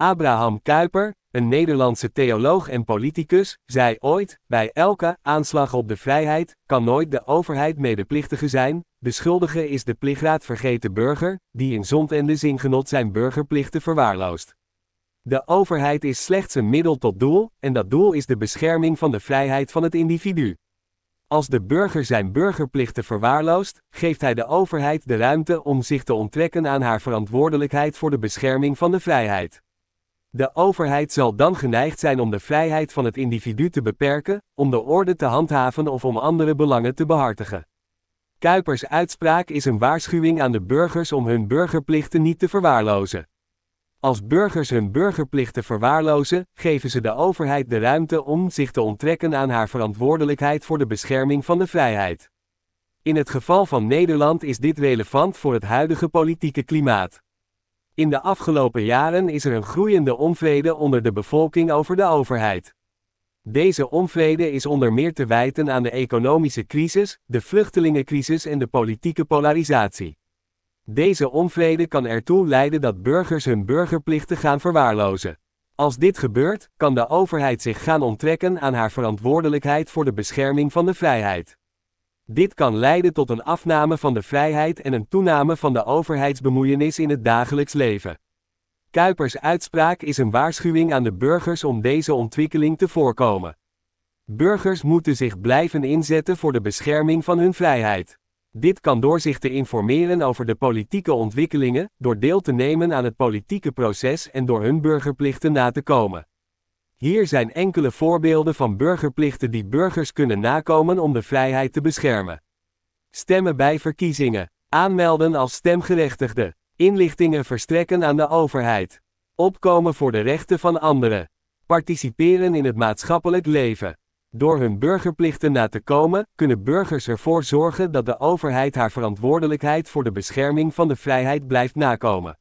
Abraham Kuyper, een Nederlandse theoloog en politicus, zei ooit: Bij elke aanslag op de vrijheid kan nooit de overheid medeplichtige zijn, de schuldige is de plichtraad vergeten burger, die in zond en de zingenot zijn burgerplichten verwaarloost. De overheid is slechts een middel tot doel, en dat doel is de bescherming van de vrijheid van het individu. Als de burger zijn burgerplichten verwaarloost, geeft hij de overheid de ruimte om zich te onttrekken aan haar verantwoordelijkheid voor de bescherming van de vrijheid. De overheid zal dan geneigd zijn om de vrijheid van het individu te beperken, om de orde te handhaven of om andere belangen te behartigen. Kuipers uitspraak is een waarschuwing aan de burgers om hun burgerplichten niet te verwaarlozen. Als burgers hun burgerplichten verwaarlozen, geven ze de overheid de ruimte om zich te onttrekken aan haar verantwoordelijkheid voor de bescherming van de vrijheid. In het geval van Nederland is dit relevant voor het huidige politieke klimaat. In de afgelopen jaren is er een groeiende onvrede onder de bevolking over de overheid. Deze onvrede is onder meer te wijten aan de economische crisis, de vluchtelingencrisis en de politieke polarisatie. Deze onvrede kan ertoe leiden dat burgers hun burgerplichten gaan verwaarlozen. Als dit gebeurt, kan de overheid zich gaan onttrekken aan haar verantwoordelijkheid voor de bescherming van de vrijheid. Dit kan leiden tot een afname van de vrijheid en een toename van de overheidsbemoeienis in het dagelijks leven. Kuipers uitspraak is een waarschuwing aan de burgers om deze ontwikkeling te voorkomen. Burgers moeten zich blijven inzetten voor de bescherming van hun vrijheid. Dit kan door zich te informeren over de politieke ontwikkelingen, door deel te nemen aan het politieke proces en door hun burgerplichten na te komen. Hier zijn enkele voorbeelden van burgerplichten die burgers kunnen nakomen om de vrijheid te beschermen. Stemmen bij verkiezingen. Aanmelden als stemgerechtigde. Inlichtingen verstrekken aan de overheid. Opkomen voor de rechten van anderen. Participeren in het maatschappelijk leven. Door hun burgerplichten na te komen, kunnen burgers ervoor zorgen dat de overheid haar verantwoordelijkheid voor de bescherming van de vrijheid blijft nakomen.